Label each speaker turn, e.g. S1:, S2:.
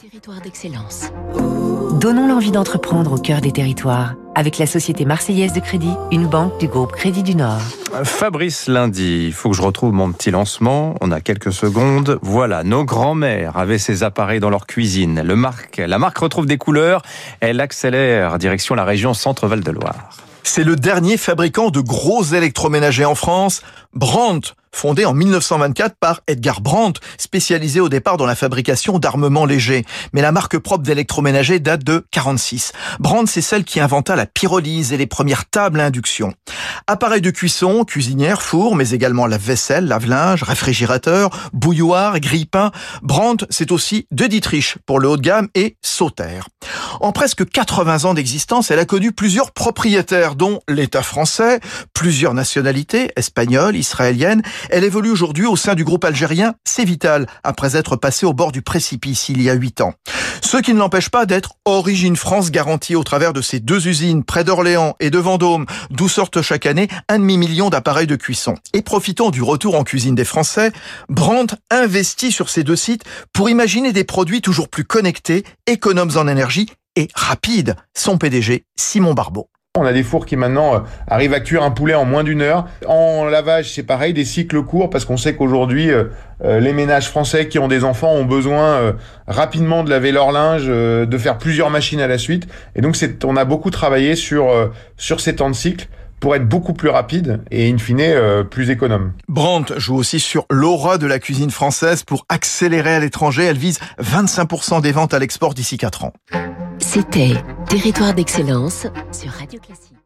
S1: Territoire d'excellence.
S2: Donnons l'envie d'entreprendre au cœur des territoires avec la Société Marseillaise de Crédit, une banque du groupe Crédit du Nord.
S3: Fabrice Lundi, il faut que je retrouve mon petit lancement. On a quelques secondes. Voilà, nos grands-mères avaient ces appareils dans leur cuisine. Le marque, la marque retrouve des couleurs. Elle accélère direction la région Centre-Val de Loire.
S4: C'est le dernier fabricant de gros électroménagers en France. Brandt fondé en 1924 par Edgar Brandt, spécialisé au départ dans la fabrication d'armements légers. Mais la marque propre d'électroménager date de 46. Brandt, c'est celle qui inventa la pyrolyse et les premières tables à induction. Appareils de cuisson, cuisinière, four, mais également la vaisselle, lave-linge, réfrigérateur, bouilloire, grille-pain. Brandt, c'est aussi de Dietrich pour le haut de gamme et Sauter. En presque 80 ans d'existence, elle a connu plusieurs propriétaires, dont l'État français, plusieurs nationalités, espagnoles, israéliennes, elle évolue aujourd'hui au sein du groupe algérien C'est Vital, après être passée au bord du précipice il y a huit ans. Ce qui ne l'empêche pas d'être Origine France garantie au travers de ses deux usines près d'Orléans et de Vendôme, d'où sortent chaque année un demi-million d'appareils de cuisson. Et profitant du retour en cuisine des Français, Brandt investit sur ces deux sites pour imaginer des produits toujours plus connectés, économes en énergie et rapides. Son PDG, Simon Barbeau.
S5: On a des fours qui maintenant euh, arrivent à cuire un poulet en moins d'une heure. En lavage, c'est pareil, des cycles courts parce qu'on sait qu'aujourd'hui, euh, euh, les ménages français qui ont des enfants ont besoin rapidement de laver leur linge, de faire plusieurs machines à la suite. Et donc, c'est, on a beaucoup travaillé sur sur ces temps de cycle pour être beaucoup plus rapide et in fine plus économe.
S4: Brandt joue aussi sur l'aura de la cuisine française pour accélérer à l'étranger. Elle vise 25% des ventes à l'export d'ici 4 ans.
S1: C'était Territoire d'excellence sur Radio Classique.